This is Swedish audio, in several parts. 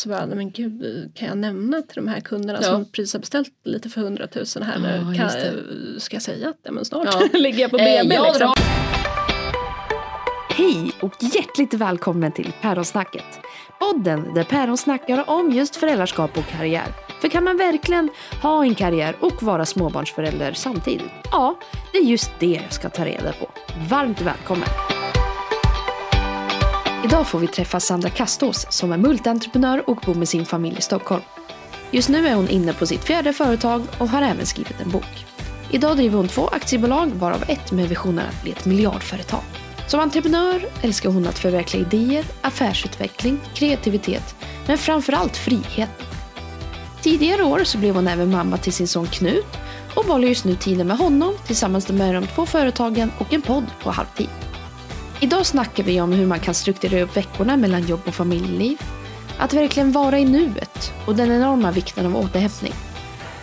Så bara, nej men gud, kan jag nämna till de här kunderna Ja. som precis har beställt lite för hundratusen här nu. Ja, Kan, ska jag säga att ja, men snart Ja. ligger jag på Eh, BB jag liksom. drar. Hej och hjärtligt välkommen till Päronsnacket. Podden där päron snackar om just föräldraskap och karriär. För kan man verkligen ha en karriär och vara småbarnsförälder samtidigt? Ja, det är just det jag ska ta reda på. Varmt välkommen! Idag får vi träffa Sandra Kastås som är multientreprenör och bor med sin familj i Stockholm. Just nu är hon inne på sitt fjärde företag och har även skrivit en bok. Idag driver hon två aktiebolag varav ett med visionen att bli ett miljardföretag. Som entreprenör älskar hon att förverkliga idéer, affärsutveckling, kreativitet men framförallt frihet. Tidigare år så blev hon även mamma till sin son Knut och håller just nu tiden med honom tillsammans med de två företagen och en podd på halvtid. Idag snackar vi om hur man kan strukturera upp veckorna mellan jobb och familjeliv, att verkligen vara i nuet och den enorma vikten av återhämtning.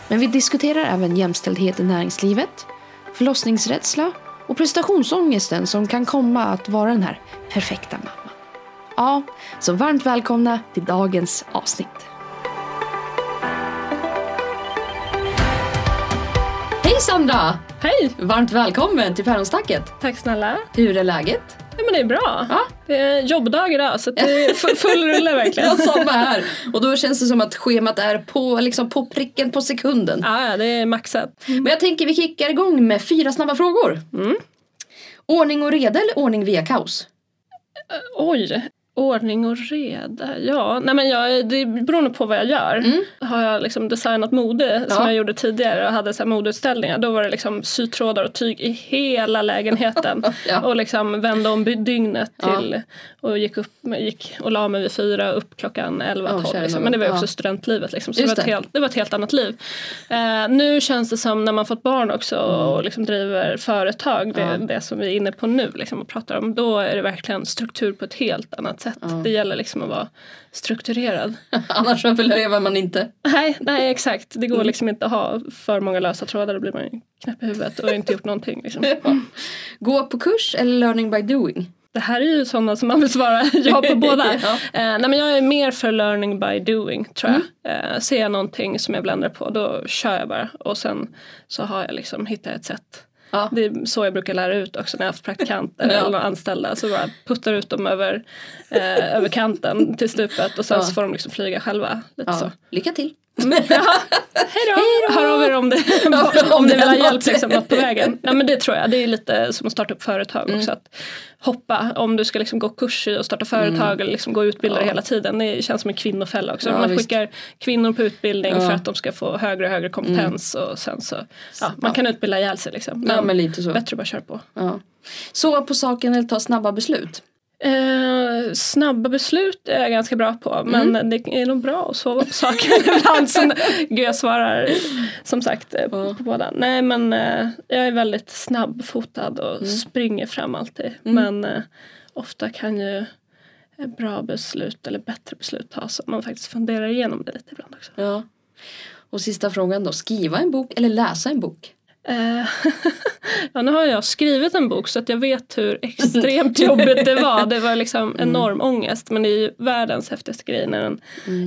Men vi diskuterar även jämställdhet i näringslivet, förlossningsrädsla och prestationsångesten som kan komma att vara den här perfekta mamman. Ja, så varmt välkomna till dagens avsnitt. Hej Sandra! Hej, Varmt välkommen till Päronsnacket. tack snälla. Hur är läget? Ja, men det är bra. Ja. Det är jobbdag idag så det är full, rulle verkligen. Jag samma här. Och då känns det som att schemat är på, liksom på pricken på sekunden. Ja, ja, det är maxat. Men jag tänker vi kickar igång med fyra snabba frågor. Mm. Ordning och reda eller ordning via kaos? Oj, ordning och reda. Ja, nej men jag, det beror nog på vad jag gör. Har jag liksom designat mode som Ja. jag gjorde tidigare och hade så här modeutställningar då var det liksom sytrådar och tyg i hela lägenheten. Ja. Och liksom vände om dygnet Ja. till och gick, upp, gick och la mig vid fyra upp klockan 11 Ja, 12 kära liksom. Men det var också Ja. studentlivet liksom. Så det var, ett det. helt, det var ett helt annat liv. Eh, nu känns det som när man fått barn också och liksom driver företag, det, Mm. Ja. det som vi är inne på nu liksom, och pratar om, då är det verkligen struktur på ett helt annat sätt. Det gäller liksom att vara strukturerad. Annars överlever man inte. nej, nej, exakt. Det Mm. går liksom inte att ha för många lösa trådar, då blir man knäpp i huvudet och inte gjort någonting. Liksom. Gå på kurs eller learning by doing? Det här är ju sådana som man vill svara ja på båda. Ja. eh, nej men jag är mer för learning by doing tror jag. Mm. Eh, ser jag någonting som jag bländrar på då kör jag bara och sen så har jag liksom hittat ett sätt. Ja. Det är så jag brukar lära ut också när jag har haft praktikanter Ja. eller anställda. Så bara puttar ut dem över, eh, över kanten till stupet och sen Ja. så får de liksom flyga själva. Lite så. Lycka till. Hej då! Hör av er om, det, Ja, om ni vill ha hjälp liksom, något på vägen. Nej, men det tror jag. Det är lite som att starta upp företag Mm. också. Att hoppa om du ska liksom gå kurs i och starta företag eller liksom gå utbilda Ja. hela tiden. Det känns som en kvinnofälla också. Ja, man visst. skickar kvinnor på utbildning Ja. Mm. för att de ska få högre och högre kompetens. Och sen så, ja, man Ja. kan utbilda ihjäl sig liksom. Men, Ja men lite så. bättre att bara köra på. Ja. Sova på saken eller ta snabba beslut? Eh, snabba beslut är jag ganska bra på men Mm. det är nog bra att sova på saker ibland. Så, gud jag svarar som sagt eh, Ja. på båda. Nej men eh, jag är väldigt snabbfotad och Mm. springer fram alltid. Men eh, ofta kan ju bra beslut eller bättre beslut tas om man faktiskt funderar igenom det lite ibland också. Ja. Och sista frågan då, skriva en bok eller läsa en bok? Eh, ja, nu har jag skrivit en bok så att jag vet hur extremt jobbigt det var. Det var liksom Mm. enorm ångest men det är ju världens häftigaste grej när den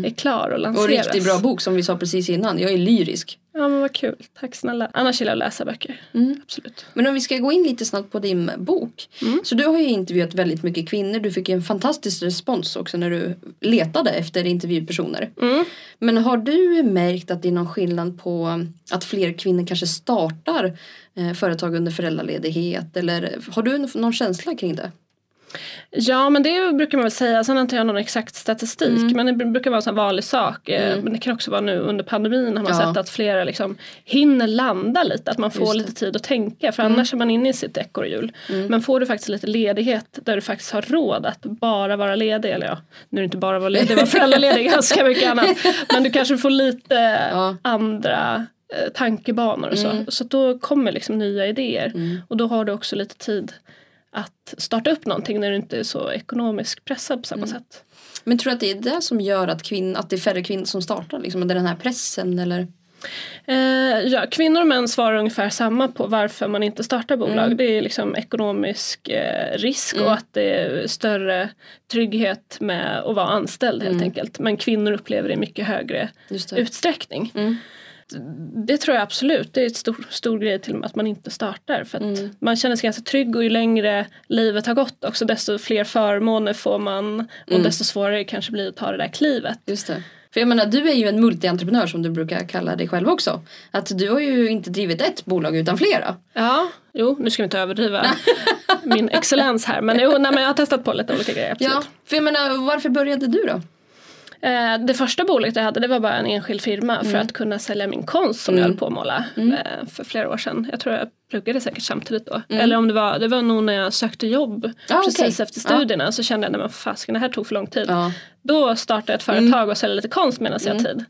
är klar och Och lanseras. riktigt bra bok som vi sa precis innan. Jag är lyrisk. Ja men vad kul, tack snälla. Annars gillar jag att läsa böcker. Mm. Absolut. Men om vi ska gå in lite snabbt på din bok. Så du har ju intervjuat väldigt mycket kvinnor. Du fick en fantastisk respons också när du letade efter intervjupersoner. Mm. Men har du märkt att det är någon skillnad på att fler kvinnor kanske startar eh, företag under föräldraledighet? Eller har du någon känsla kring det? Ja men det brukar man väl säga, sen har inte jag någon exakt statistik Mm. men det brukar vara en vanlig sak. Eh, Men det kan också vara nu under pandemin har man Ja. sett att flera liksom hinner landa lite, att man får. Mm. lite tid att tänka för annars är man inne i sitt ekorrhjul. Men får du faktiskt lite ledighet där du faktiskt har råd att bara vara ledig, eller ja, nu är det inte bara vara ledig, vara föräldraledig ganska mycket annat. Men du kanske får lite Ja. andra eh, tankebanor och så. Mm. Så då kommer liksom nya idéer och då har du också lite tid att starta upp någonting när du inte är så ekonomiskt pressad på samma sätt. Men tror du att det är det som gör att, kvinn, att det är färre kvinnor som startar? Liksom, är det den här pressen eller? Eh, ja, kvinnor och män svarar ungefär samma på varför man inte startar bolag. Mm. Det är liksom ekonomisk eh, risk Mm. och att det är större trygghet med att vara anställd helt Mm. enkelt. Men kvinnor upplever det i mycket högre utsträckning. Det tror jag absolut. Det är ett stor, stor grej till och med att man inte startar. För Mm. man känner sig ganska trygg och ju längre livet har gått också desto fler förmåner får man och Mm. desto svårare kanske blir att ta det där klivet. Just det. För jag menar, du är ju en multientreprenör som du brukar kalla dig själv också. Att du har ju inte drivit ett bolag utan flera. Ja, jo nu ska vi inte överdriva min excellens här men, jo, nej, men jag har testat på lite olika grejer. Absolut. Ja, för jag menar, varför började du då? Eh, det första bolaget jag hade det var bara en enskild firma för att kunna sälja min konst som jag Mm. höll på att måla eh, för flera år sedan. Jag tror jag pluggade säkert samtidigt då. Mm. Eller om det var, det var nog när jag sökte jobb Ah, precis okej. efter studierna så kände jag men fasiken det här tog för lång tid. Ja. Då startade jag ett företag och sålde lite konst medan jag Mm. hade tid.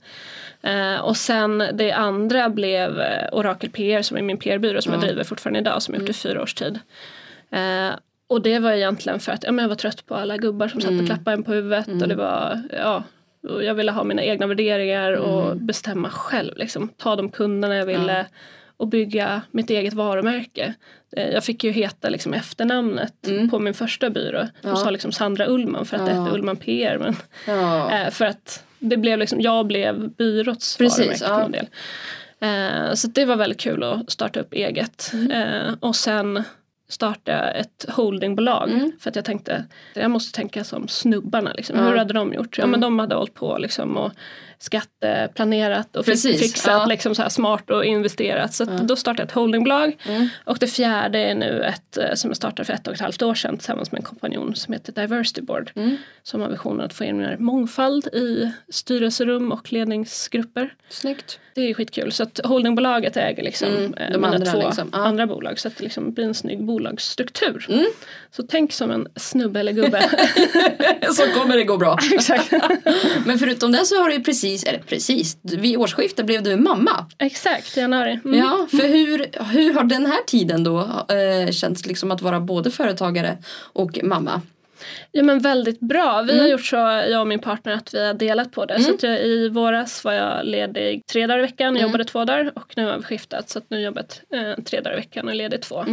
Eh, och sen det andra blev Orakel PR som är min PR-byrå som jag Ja. driver fortfarande idag som jag gjort i fyra års tid. Eh, och det var egentligen för att ja, jag var trött på alla gubbar som satt och klappade en på huvudet och det var ja, och jag ville ha mina egna värderingar och bestämma själv liksom. Ta de kunderna jag ville och bygga mitt eget varumärke. Eh, Jag fick ju heta liksom efternamnet på min första byrå. De Ja. sa liksom Sandra Ullman för att det Ja. hette Ullman PR. Men Ja. Eh, för att det blev liksom, jag blev byråts Precis, varumärke ja. Eh, så det var väldigt kul att starta upp eget. Mm. Eh, och sen startade jag ett holdingbolag Mm. för att jag tänkte jag måste tänka som snubbarna. Liksom. Ja. Hur hade de gjort? Ja, Mm. men de hade hållit på liksom, och skatteplanerat och Precis, fixat ja. liksom, så här smart och investerat. Så Ja. då startade jag ett holdingbolag. Mm. Och det fjärde är nu ett eh, som jag startade för ett och ett halvt år sedan tillsammans med en kompanjon som heter Diversity Board. Mm. Som har visionen att få in mer mångfald i styrelserum och ledningsgrupper. Snyggt. Det är skitkul. Så att holdingbolaget äger liksom Mm, eh, de mina andra två liksom, ja. andra bolag. Så att det liksom blir en snygg bolagsstruktur. Mm. Så tänk som en snubbe eller gubbe. Så kommer det gå bra. Exakt. Men förutom det så har du ju precis, eller precis, vid årsskiftet blev du mamma. Exakt, i januari. Mm. Ja, för hur, hur har den här tiden då eh, känts liksom att vara både företagare och mamma? Ja men väldigt bra. Vi Mm. har gjort så, jag och min partner, att vi har delat på det. Så att jag, i våras var jag ledig tre dagar i veckan och Mm. jobbade två dagar. Och nu har vi skiftat så att nu jobbar jag eh, tre dagar i veckan och är ledig två.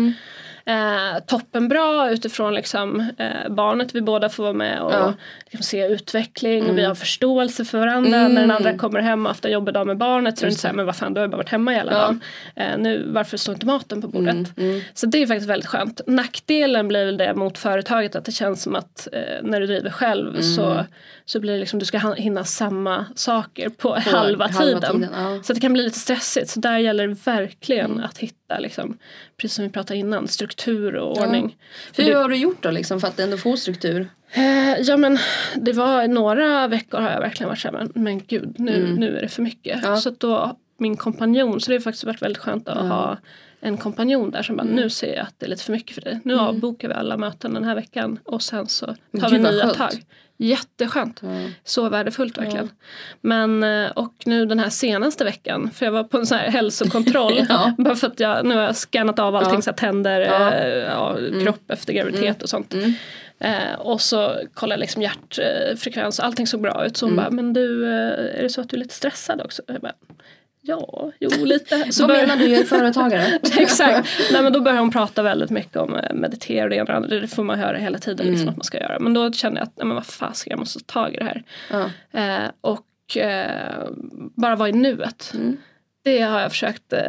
Mm. Eh, toppen bra utifrån liksom, eh, barnet. Vi båda får vara med och Ja. liksom, se utveckling. Och vi har förståelse för varandra. Mm. När den andra kommer hem och efter jobbdag med barnet så är det inte såhär, men vad fan du har ju bara varit hemma hela Ja. dagen. Eh, nu, varför står inte maten på bordet? Mm, mm. Så det är faktiskt väldigt skönt. Nackdelen blir väl det mot företaget att det känns som att eh, när du driver själv Mm. så, så blir det liksom du ska hinna samma saker på, halva, tiden. ja. Så det kan bli lite stressigt. Så där gäller det verkligen Mm. att hitta, liksom, precis som vi pratade innan, struktur och ordning. För Hur det- har du gjort då liksom för att ändå få struktur? Eh, ja men det var några veckor har jag verkligen varit såhär, men, men gud nu, Mm. nu är det för mycket. Ja. Så då min kompanjon, så det har faktiskt varit väldigt skönt att Ja. ha en kompanjon där som bara, Mm. nu ser jag att det är lite för mycket för dig. Nu Mm. avbokar vi alla möten den här veckan och sen så tar vi gud, vad nya skönt. tag. Jätteskönt. Ja. Så värdefullt verkligen. Men eh, och nu den här senaste veckan, för jag var på en sån här hälsokontroll. Ja. Bara för att jag, nu har jag skannat av allting, Ja. så här, tänder, Ja. eh, ja, kropp efter graviditet och sånt. Mm. Eh, och så kollade jag liksom hjärtfrekvens och allting såg bra ut. Så hon Mm. bara, men du, eh, är det så att du är lite stressad också? Jag bara, ja, jo lite. Så Vad menar du, jag är företagare? Exakt. Nej, men då började hon prata väldigt mycket om eh, meditera och det ena och andra. Det får man höra hela tiden liksom, Mm. att man ska göra. Men då kände jag att nej, men vad fasiken, jag måste ta tag i det här. ja. Eh, och eh, bara vara i nuet. Mm. Det har jag försökt eh,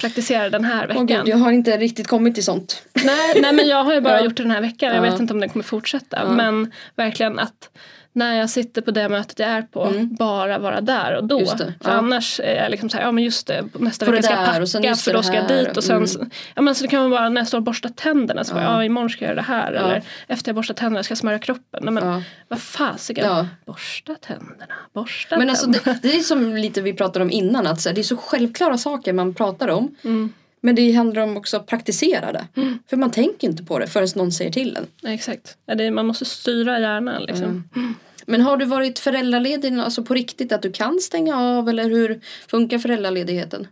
praktisera den här veckan. gud, jag har inte riktigt kommit till sånt. nej, nej men jag har ju bara Ja. gjort det den här veckan. Jag Ja. vet inte om den kommer fortsätta. Men verkligen att när jag sitter på det mötet jag är på, Mm. bara vara där och då. För ja. annars är jag liksom såhär, ja men just det, nästa det vecka ska jag packa för då ska jag här. dit och sen, Mm. så- ja men så det kan vara bara när jag står och borstar tänderna så bara, Ja. ja imorgon ska jag göra det här Ja. eller efter jag borstat tänderna ska jag smörja kroppen. Nej, men Ja. vad fasiken, Ja. borsta tänderna, borsta Men alltså tänderna. det, det är som lite vi pratade om innan att så här, det är så självklara saker man pratar om. Mm. Men det handlar om också att praktisera det. För man tänker inte på det förrän någon säger till en. Exakt. Ja, det är, man måste styra hjärnan liksom. Mm. Men har du varit föräldraledig alltså på riktigt att du kan stänga av eller hur funkar föräldraledigheten?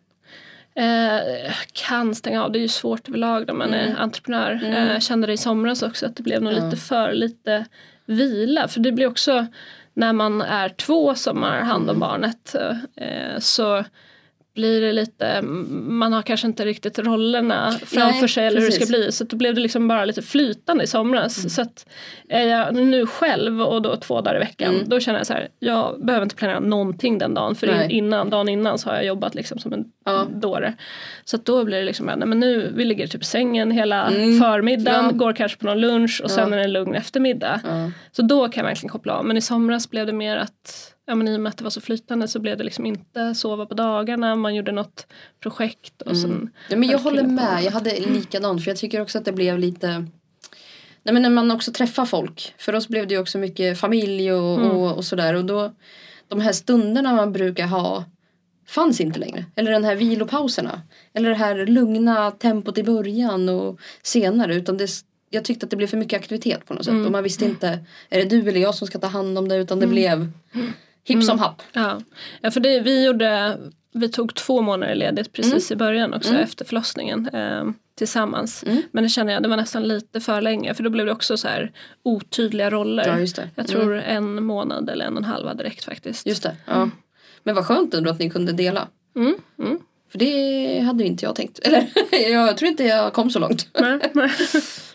Eh, kan stänga av, det är ju svårt överlag när man är entreprenör. Eh, jag kände det i somras också att det blev nog Mm. Ja. lite för lite vila. För det blir också när man är två som har hand Mm. om barnet eh, så blir det lite, man har kanske inte riktigt rollerna framför Nej, sig eller hur det ska precis. bli. Så då blev det liksom bara lite flytande i somras. Mm. Så att är jag nu själv och då två dagar i veckan Mm. då känner jag så här, jag behöver inte planera någonting den dagen. För Nej. innan, dagen innan så har jag jobbat liksom som en Ja. dåre. Så att då blir det liksom, nej men nu, vi ligger typ i sängen hela Mm. förmiddagen, Ja. går kanske på någon lunch och sen Ja. är det en lugn eftermiddag. Ja. Så då kan jag verkligen koppla av. Men i somras blev det mer att Ja men i och med att det var så flytande så blev det liksom inte sova på dagarna, man gjorde något projekt och sen Ja, men jag håller med, jag hade likadant för jag tycker också att det blev lite Nej men när man också träffar folk. För oss blev det ju också mycket familj och, Mm. och, och sådär och då De här stunderna man brukar ha Fanns inte längre. Eller den här vilopauserna. Eller det här lugna tempot i början och senare utan det jag tyckte att det blev för mycket aktivitet på något sätt Mm. och man visste inte Är det du eller jag som ska ta hand om det utan det blev Hipp som happ. Ja, ja för det, vi gjorde, vi tog två månader ledigt precis i början också Mm. efter förlossningen eh, tillsammans. Mm. Men det känner jag, det var nästan lite för länge för då blev det också så här otydliga roller. Ja just det. Jag Mm. tror en månad eller en och en halv hade räckt faktiskt. Just det. Ja. Men vad skönt ändå att ni kunde dela. Mm, mm. För det hade inte jag tänkt. Eller jag tror inte jag kom så långt. Nej,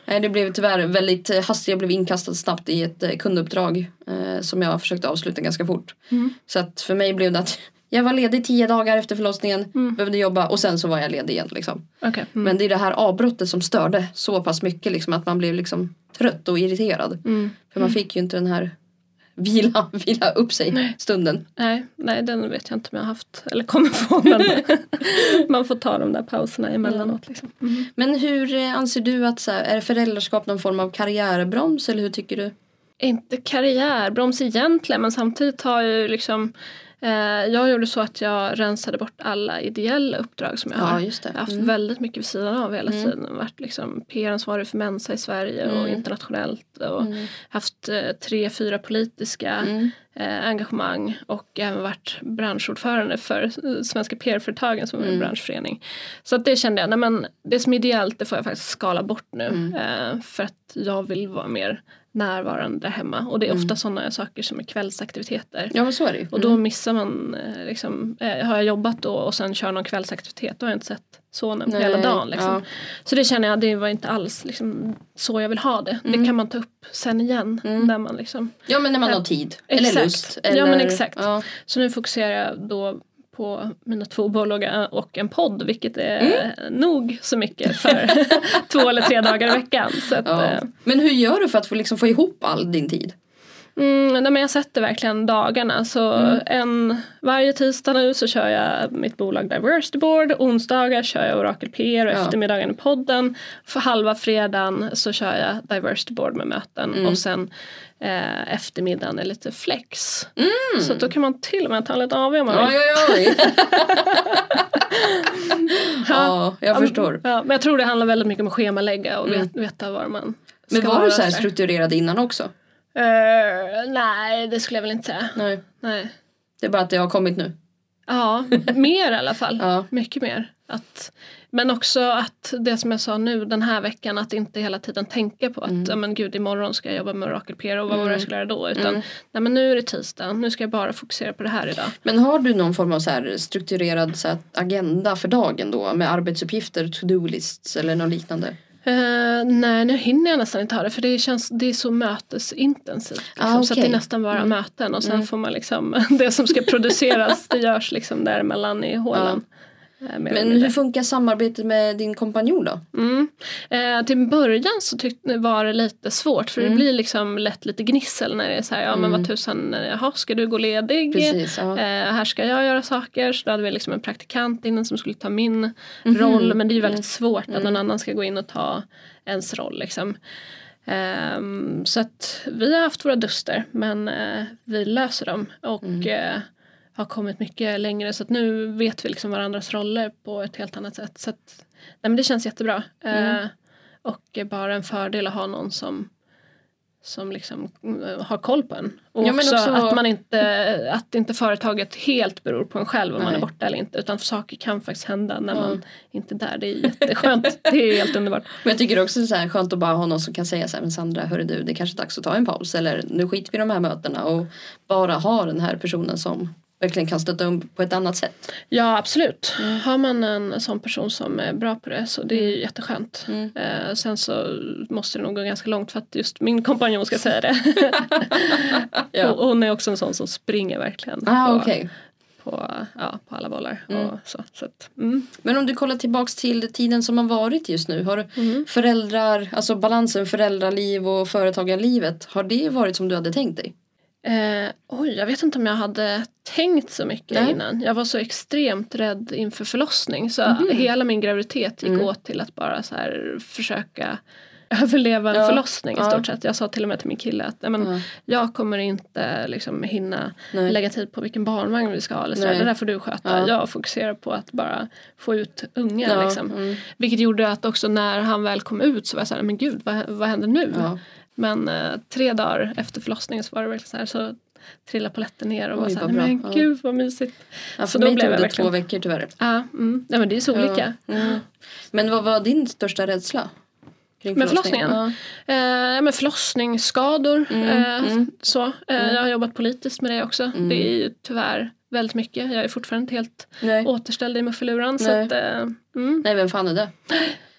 nej. Det blev tyvärr väldigt hastigt. Jag blev inkastad snabbt i ett eh, kunduppdrag eh, som jag försökte avsluta ganska fort. Mm. Så att för mig blev det att jag var ledig tio dagar efter förlossningen, Mm. behövde jobba och sen så var jag ledig igen. Liksom. Okej. Mm. Men det är det här avbrottet som störde så pass mycket liksom, att man blev liksom trött och irriterad. Mm. För man fick ju inte den här vila, vila upp sig stunden. Nej, nej, den vet jag inte om jag har haft eller kommer få. Men man får ta de där pauserna emellanåt. Liksom. Mm. Men hur eh, anser du att så här, är föräldraskap någon form av karriärbroms eller hur tycker du? Inte karriärbroms egentligen men samtidigt har jag ju liksom eh, jag gjorde så att jag rensade bort alla ideella uppdrag som jag har. just det. Jag har haft Mm. väldigt mycket vid sidan av hela Mm. tiden. Varit liksom PR-ansvarig för Mensa i Sverige och Mm. internationellt. Och Mm. haft eh, tre, fyra politiska Mm. eh, engagemang och även varit branschordförande för Svenska PR-företagen som är en Mm. branschförening. Så att det kände jag, nej men det som är ideellt det får jag faktiskt skala bort nu. Mm. För att jag vill vara mer närvarande hemma. Och det är Mm. ofta sådana saker som är kvällsaktiviteter. Ja men så är det ju. Och då missar man, eh, liksom, eh, har jag jobbat då och sen kör någon kvällsaktivitet då har jag inte sett sonen på hela dagen. Liksom. ja. Så det känner jag, det var inte alls liksom, så jag vill ha det. Mm. Det kan man ta upp sen igen. Mm. Där man liksom, Ja men när man Ja. har tid. Exakt. Eller lust. Ja, Eller, men exakt. Ja. så nu fokuserar jag då på mina två bolag och en podd vilket är nog så mycket för två eller tre dagar i veckan. Att, Ja. eh, Men hur gör du för att få, liksom, få ihop all din tid? Mm, nej, men jag sätter verkligen dagarna. Så Mm. en, varje tisdag nu så kör jag mitt bolag Diversity Board. Onsdagar kör jag Orakel PR och Ja. eftermiddagen i podden. För halva fredagen så kör jag Diversity Board med möten. Mm. Och sen eh, eftermiddagen är lite flex. Så att då kan man till och med ta en liten AW om man vill. Oj oj oj. ja, jag förstår. Ja, men jag tror det handlar väldigt mycket om att schemalägga och vet, veta var man ska Mm. Men var du så här strukturerad innan också? Eh, nej, det skulle jag väl inte säga. Nej. Nej. Det är bara att det har kommit nu. Ja, mer i alla fall. Ja. Mycket mer. Att, men också att det som jag sa nu den här veckan att inte hela tiden tänka på att ja, men gud imorgon ska jag jobba med Oracle PR och vad var det jag skulle göra då. Utan nej, men nu är det tisdag, nu ska jag bara fokusera på det här idag. Men har du någon form av så strukturerad så agenda för dagen då? Med arbetsuppgifter, to-do-lists eller något liknande? Eh, nej nu hinner jag nästan inte ha det för det, känns, det är så mötesintensivt. Liksom, Ah, Så att det är nästan bara möten och sen får man liksom det som ska produceras det görs liksom däremellan i hålen. Mer eller Men mindre. hur funkar samarbetet med din kompanjon då? Mm. Eh, till början så tyckte, var det lite svårt för Mm. det blir liksom lätt lite gnissel när det är så här, ja men vad tusan, eh, jaha ska du gå ledig? Precis, ja. Eh, här ska jag göra saker. Så då hade vi liksom en praktikant innan som skulle ta min Mhm. roll men det är ju väldigt Mm. svårt att någon annan ska gå in och ta ens roll liksom. Ehm, så att vi har haft våra duster men eh, vi löser dem och Mm. eh, har kommit mycket längre så att nu vet vi liksom varandras roller på ett helt annat sätt. Så att, nej men det känns jättebra. Mm. Eh, och är bara en fördel att ha någon som som liksom eh, har koll på en. Och Ja, också, också- att man inte, att inte företaget helt beror på en själv om man är Nej. borta eller inte. Utan saker kan faktiskt hända när Ja. man inte är där. Det är jätteskönt. det är helt underbart. Men jag tycker också så här skönt att bara ha någon som kan säga så här, men Sandra, hörru du, det är kanske är dags att ta en paus. Eller nu skiter vi i de här mötena och bara ha den här personen som verkligen kan stötta upp på ett annat sätt. Ja absolut. Har man en sån person som är bra på det så det är ju jätteskönt. Mm. Eh, sen så måste det nog gå ganska långt för att just min kompanjon ska säga det. Ja. Och hon är också en sån som springer verkligen Ah, på, okej. på, ja, på alla bollar. Mm. Och så, så att, mm. Men om du kollar tillbaks till tiden som har varit just nu. Har Mm. föräldrar, alltså balansen föräldraliv och företagarlivet, har det varit som du hade tänkt dig? Eh, oj, jag vet inte om jag hade tänkt så mycket Nej. innan. Jag var så extremt rädd inför förlossning så Mhm. hela min graviditet gick Mm. åt till att bara så här försöka överleva en Ja, förlossning i ja. stort sett. Jag sa till och med till min kille att men, Ja. jag kommer inte liksom, hinna Nej. lägga tid på vilken barnvagn vi ska ha. Eller så. Det där får du sköta. Ja. Jag fokuserar på att bara få ut ungen. Ja, Liksom. mm. Vilket gjorde att också när han väl kom ut så var jag så här, men gud vad, vad händer nu? Ja. Men eh, tre dagar efter förlossningen så var det verkligen så här så trillade polletten ner och var Oj, så här, men. Ja. gud vad mysigt. Ja, Så för då mig blev tog det verkligen- två veckor tyvärr. Ja, mm. Nej, men det är så olika. Ja. Mm. Men vad var din största rädsla? Kring Med förlossningen? förlossningen? Eh, ja, men förlossningsskador. Mm, eh, mm. Så. Eh, Jag har jobbat politiskt med det också. Mm. Det är ju tyvärr väldigt mycket. Jag är fortfarande inte helt Ja. Nej. återställd i muffeluran. Så, Nej. att, eh, mm. Nej, vem fan är det?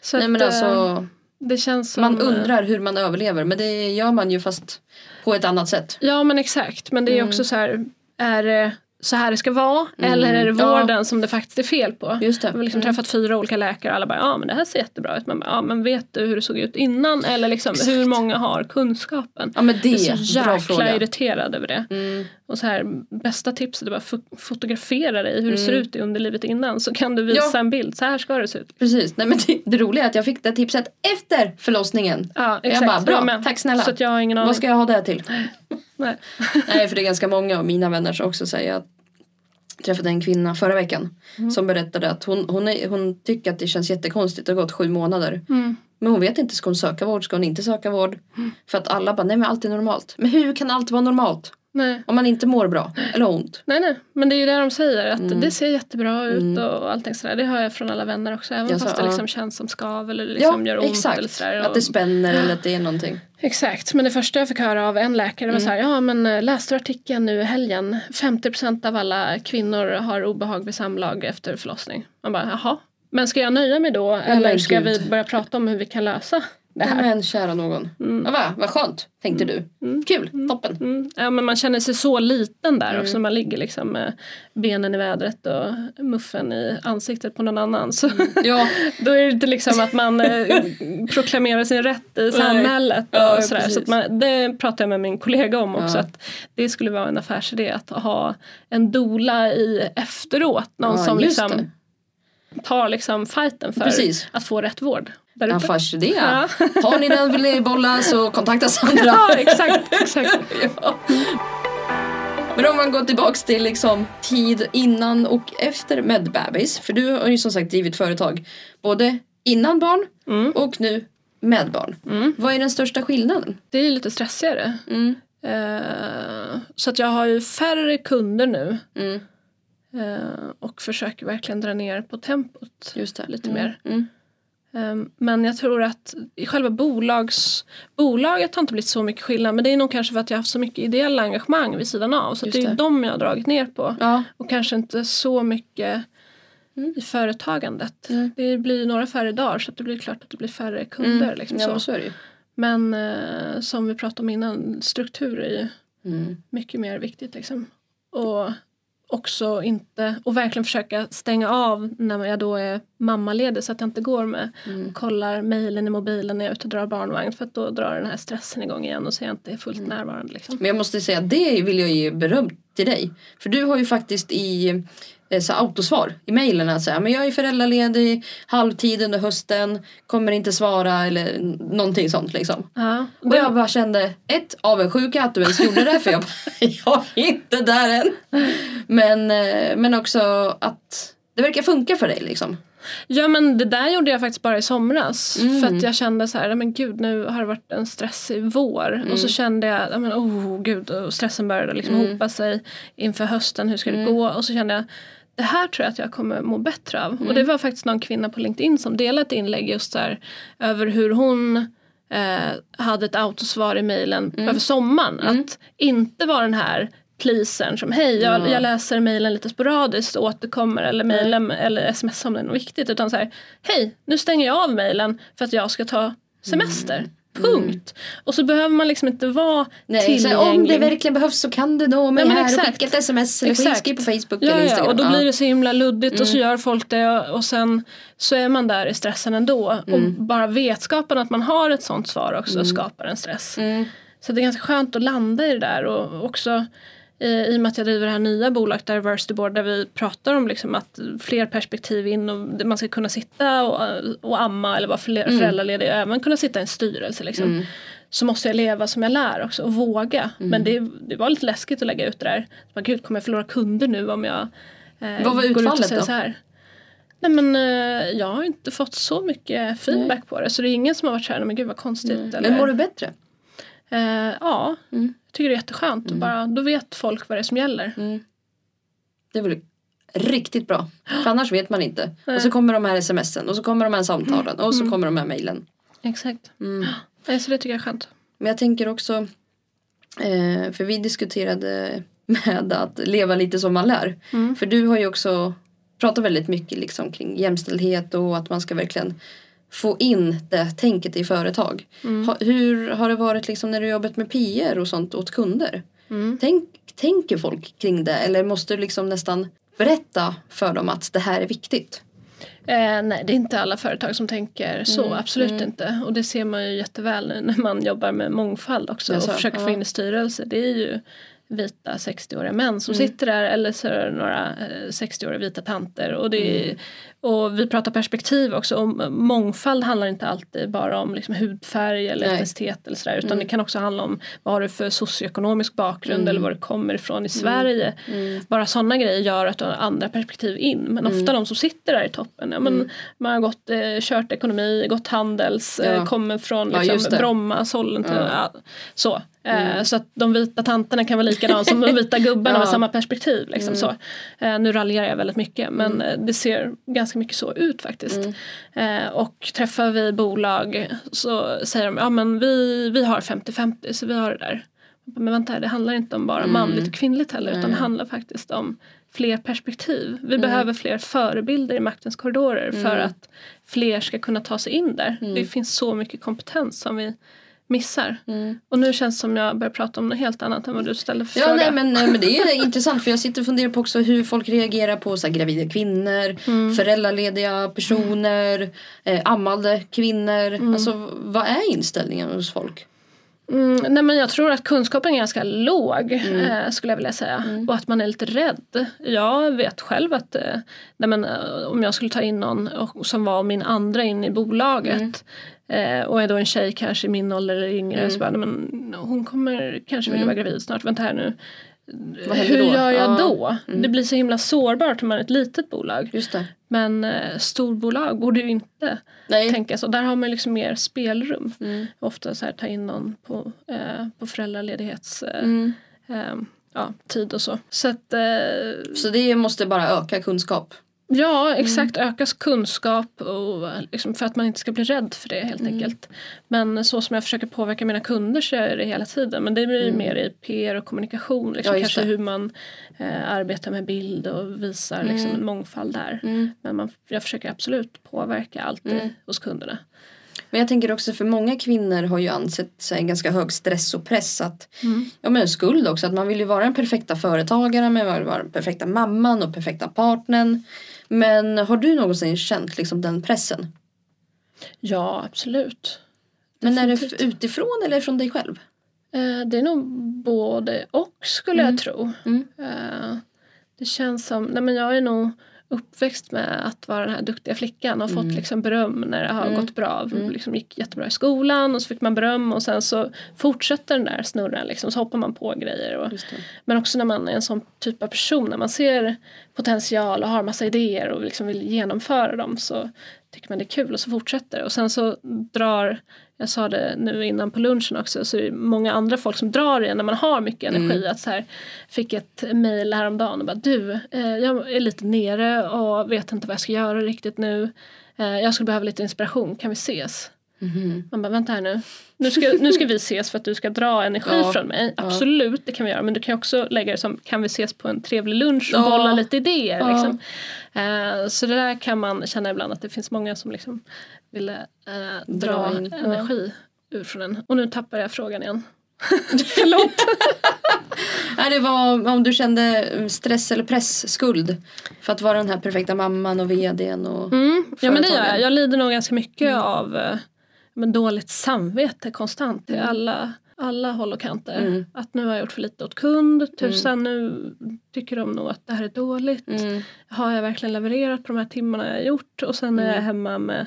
så Nej, att, men eh, alltså, det känns som, man eh, undrar hur man överlever men det gör man ju fast på ett annat sätt. Ja men exakt. Men det är Mm. också så här. Är det så här det ska vara? Mm. Eller är det Ja. vården som det faktiskt är fel på? Just det. Jag har liksom Mm. träffat fyra olika läkare och alla bara ja men det här ser jättebra ut. Man bara, ja men vet du hur det såg ut innan? Eller liksom Exakt. hur många har kunskapen? Ja men det Jag är så jäkla irriterad över det. Mm. Och så här, bästa tipset är bara fo- fotografera dig hur det ser Mm. ut i underlivet innan. Så kan du visa Ja. en bild. Så här ska det se ut. Precis, Nej, men det, det roliga är att jag fick det tipset efter förlossningen. Ja Jag exakt. bara, bra, med. tack snälla. Så att jag har ingen aning. Vad ska jag ha det till? Nej. Nej för det är ganska många av mina vänner som också säger att jag träffade en kvinna förra veckan Mm. som berättade att hon, hon, är, hon tycker att det känns jättekonstigt, det har gått sju månader. Mm. Men hon vet inte, ska hon söka vård, ska hon inte söka vård? För att alla bara, nej men allt är normalt. Men hur kan allt vara normalt? Nej. Om man inte mår bra eller ont. Nej, nej, men det är ju det de säger att Mm. det ser jättebra ut Mm. och allting sådär. Det hör jag från alla vänner också. Även Jag sa, fast det ja. liksom känns som skav eller liksom gör ont exakt. eller sådär. Att det spänner eller att det är någonting. Exakt, men det första jag fick höra av en läkare var Mm. så här, ja men eh, läste du artikeln nu i helgen? 50% av alla kvinnor har obehag vid samlag efter förlossning. Man bara, jaha. Men ska jag nöja mig då eller ska vi börja prata om hur vi kan lösa det här? Men kära någon. Mm. Ja, va? Vad skönt, tänkte du. Mm. Kul, toppen. Mm. Ja men man känner sig så liten där Mm. också. Man ligger liksom med benen i vädret och muffen i ansiktet på någon annan. Så Ja, då är det inte liksom att man eh, proklamerar sin rätt i samhället. Ja, och sådär. Så man, det pratar jag med min kollega om också. Ja. Att det skulle vara en affärsidé att ha en dola i efteråt. Någon Ja, som liksom tar liksom fighten för Precis. att få rätt vård. Uppe. affärsidé. Ja. Har ni den vill ni bolla så kontakta Sandra. ja exakt. exakt. Ja. Men om man går tillbaks till liksom tid innan och efter med bebis. För du har ju som sagt drivit företag både innan barn Mm. och nu med barn. Mm. Vad är den största skillnaden? Det är lite stressigare. Mm. Eh, så att jag har ju färre kunder nu. Eh, och försöker verkligen dra ner på tempot. Just det. Lite mm. mer. Mm. Eh, men jag tror att i själva bolags, bolaget har inte blivit så mycket skillnad. Men det är nog kanske för att jag har haft så mycket ideella engagemang vid sidan av. Så det är det. ju dem jag har dragit ner på. Ja. Och kanske inte så mycket Mm. i företagandet. Mm. Det blir några färre dagar så det blir klart att det blir färre kunder. Mm. Liksom ja, så. är. Men eh, som vi pratade om innan, struktur är ju Mm. mycket mer viktigt liksom. Och också inte, och verkligen försöka stänga av när jag då är mammaledig så att jag inte går med Mm. kollar mejlen i mobilen när jag är ute och drar barnvagn för att då drar den här stressen igång igen och så är jag inte fullt Mm. närvarande liksom. Men jag måste säga att det vill jag ge beröm till dig. För du har ju faktiskt i så autosvar i mejlen att säga men jag är föräldraledig halvtid under hösten kommer inte svara eller någonting sånt liksom. Ja, Och jag bara kände ett avundsjuka att du ens gjorde det för jag jag är inte där än. Men, eh, men också att det verkar funka för dig liksom. Ja men det där gjorde jag faktiskt bara i somras. Mm. För att jag kände så här, men gud nu har det varit en stressig vår. Och så kände jag, ja, men, oh gud, stressen började liksom Mm. hopa sig inför hösten, hur ska det Mm. gå? Och så kände jag, det här tror jag att jag kommer må bättre av. Mm. Och det var faktiskt någon kvinna på LinkedIn som delade ett inlägg just där över hur hon eh, hade ett autosvar i mejlen Mm. över sommaren. Att inte vara den här pleasern som hej jag, Ja. jag läser mejlen lite sporadiskt och återkommer eller mejlen eller sms om det är något viktigt utan så här hej nu stänger jag av mejlen för att jag ska ta semester. Mm. Punkt. Och så behöver man liksom inte vara Nej, tillgänglig. om det verkligen behövs så kan du nå mig Ja, men här och exakt. skicka ett sms eller Exakt. skriv på Facebook Ja, eller ja, Instagram. och då Ja. Mm. blir det så himla luddigt och så gör folk det och, och sen så är man där i stressen ändå. Och Mm. bara vetskapen att man har ett sånt svar också skapar en stress. Mm. Så det är ganska skönt att landa i det där och också i och med att jag driver det här nya bolaget Diversity Board där vi pratar om liksom att fler perspektiv in och man ska kunna sitta och, och amma eller vara Mm. föräldraledig och även kunna sitta i en styrelse liksom. Så måste jag leva som jag lär också och våga. Mm. Men det, det var lite läskigt att lägga ut det där. Bara, Gud kommer jag förlora kunder nu om jag eh, Vad var går ut och utfallet säger då? så här. Nej men eh, jag har inte fått så mycket feedback på det så det är ingen som har varit såhär, men gud vad konstigt. Eller, Men mår du bättre? Eh, ja, Mm. jag tycker det är jätteskönt. Och bara, då vet folk vad det är som gäller. Det är väl riktigt bra. För annars vet man inte. Och så kommer de här smsen och så kommer de här samtalen och så kommer de här mejlen. Exakt. Mm. Nej, så det tycker jag är skönt. Men jag tänker också, eh, för vi diskuterade med att leva lite som man lär. Mm. För du har ju också pratat väldigt mycket liksom kring jämställdhet och att man ska verkligen få in det tänket i företag. Mm. Ha, hur har det varit liksom när du jobbat med PR och sånt åt kunder? Mm. Tänk, tänker folk kring det eller måste du liksom nästan berätta för dem att det här är viktigt? Eh, nej, det är inte alla företag som tänker så. Mm, Absolut inte. Och det ser man ju jätteväl när man jobbar med mångfald också. Och försöker få ja. in i styrelser. Det är ju vita 60-åriga män som Mm. sitter där eller så är det några eh, 60-åriga vita tanter. Och, det Mm. och vi pratar perspektiv också. Och mångfald handlar inte alltid bara om liksom hudfärg eller Nej. etnicitet eller sådär. Utan Mm. det kan också handla om vad har du för socioekonomisk bakgrund eller var du kommer ifrån i Sverige. Mm. Bara sådana grejer gör att du har andra perspektiv in. Men ofta de som sitter där i toppen, ja, men Mm. man har gått, eh, kört ekonomi, gått handels, Ja. eh, kommer från Ja, liksom, det. Bromma, Sollentuna. Ja. Ja. så. Eh, så att de vita tanterna kan vara likadana som de vita gubbarna Ja. med samma perspektiv. Liksom, så. Eh, nu raljerar jag väldigt mycket men eh, det ser ganska mycket så ut faktiskt. Eh, och träffar vi bolag så säger de ja men vi, vi har 50-50 så vi har det där. Men vänta det handlar inte om bara manligt och kvinnligt heller utan det handlar faktiskt om fler perspektiv. Vi behöver fler förebilder i maktens korridorer för att fler ska kunna ta sig in där. Det finns så mycket kompetens som vi missar. Och nu känns det som jag börjar prata om något helt annat än vad du ställde för Ja, fråga. nej, men, nej, men det är intressant för jag sitter och funderar på också hur folk reagerar på så här, gravida kvinnor, Mm. föräldralediga personer, eh, ammade kvinnor. Mm. Alltså vad är inställningen hos folk? Mm, nej men jag tror att kunskapen är ganska låg Mm. eh, skulle jag vilja säga. Och att man är lite rädd. Jag vet själv att eh, nej men, eh, om jag skulle ta in någon och, som var min andra in i bolaget Mm. Eh, och är då en tjej kanske i min ålder eller yngre så bara, men, hon kommer kanske vilja vara gravid snart. Vänta här nu. Vad Hur då? gör jag Ja. då? Det blir så himla sårbart om man är ett litet bolag. Just det. Men eh, storbolag borde ju inte Nej. tänka så. Där har man liksom mer spelrum. Mm. Ofta så här ta in någon på, eh, på föräldraledighets eh, Mm. eh, ja, tid och så. Så att eh, Så det måste bara öka kunskap. Ja exakt ökas kunskap och eh, liksom för att man inte ska bli rädd för det helt enkelt. Men så som jag försöker påverka mina kunder så är det hela tiden. Men det blir ju mer i PR och kommunikation. Liksom, Ja, kanske det. hur man eh, arbetar med bild och visar liksom, en mångfald där. Mm. Men man, jag försöker absolut påverka alltid hos kunderna. Men jag tänker också för många kvinnor har ju ansett sig en ganska hög stress och press att Mm. Ja men skuld också att man vill ju vara den perfekta företagaren man vill vara den perfekta mamman och perfekta partnern. Men har du någonsin känt liksom den pressen? Ja absolut. Men är det utifrån eller från dig själv? Eh, det är nog både och skulle jag tro. Mm. Eh, det känns som, nej men jag är nog uppväxt med att vara den här duktiga flickan och Mm. fått liksom beröm när det har gått bra. Liksom gick jättebra i skolan och så fick man beröm och sen så fortsätter den där snurran liksom så hoppar man på grejer. Och, men också när man är en sån typ av person, när man ser potential och har massa idéer och liksom vill genomföra dem så tycker man det är kul och så fortsätter det. Och sen så drar, jag sa det nu innan på lunchen också, så är det många andra folk som drar igen när man har mycket energi. Att så här, fick ett mail häromdagen och bara du, eh, jag är lite nere och vet inte vad jag ska göra riktigt nu. Eh, jag skulle behöva lite inspiration, kan vi ses? Man bara vänta här nu. Nu ska, nu ska vi ses för att du ska dra energi Ja. från mig. Ja. Absolut det kan vi göra men du kan också lägga det som kan vi ses på en trevlig lunch och Ja. bolla lite idéer. Ja. Liksom. Eh, så det där kan man känna ibland att det finns många som liksom ville eh, dra Dra in, ja. energi ur från en. Och nu tappar jag frågan igen. Förlåt. Nej, det var om du kände stress eller pressskuld för att vara den här perfekta mamman och vdn och Mm. Ja men det gör jag. Jag lider nog ganska mycket Mm. av eh, men dåligt samvete konstant i Mm. alla, alla håll och kanter. Mm. Att nu har jag gjort för lite åt kund. Tusan nu tycker de nog att det här är dåligt. Mm. Har jag verkligen levererat på de här timmarna jag har gjort? Och sen är jag Mm. hemma med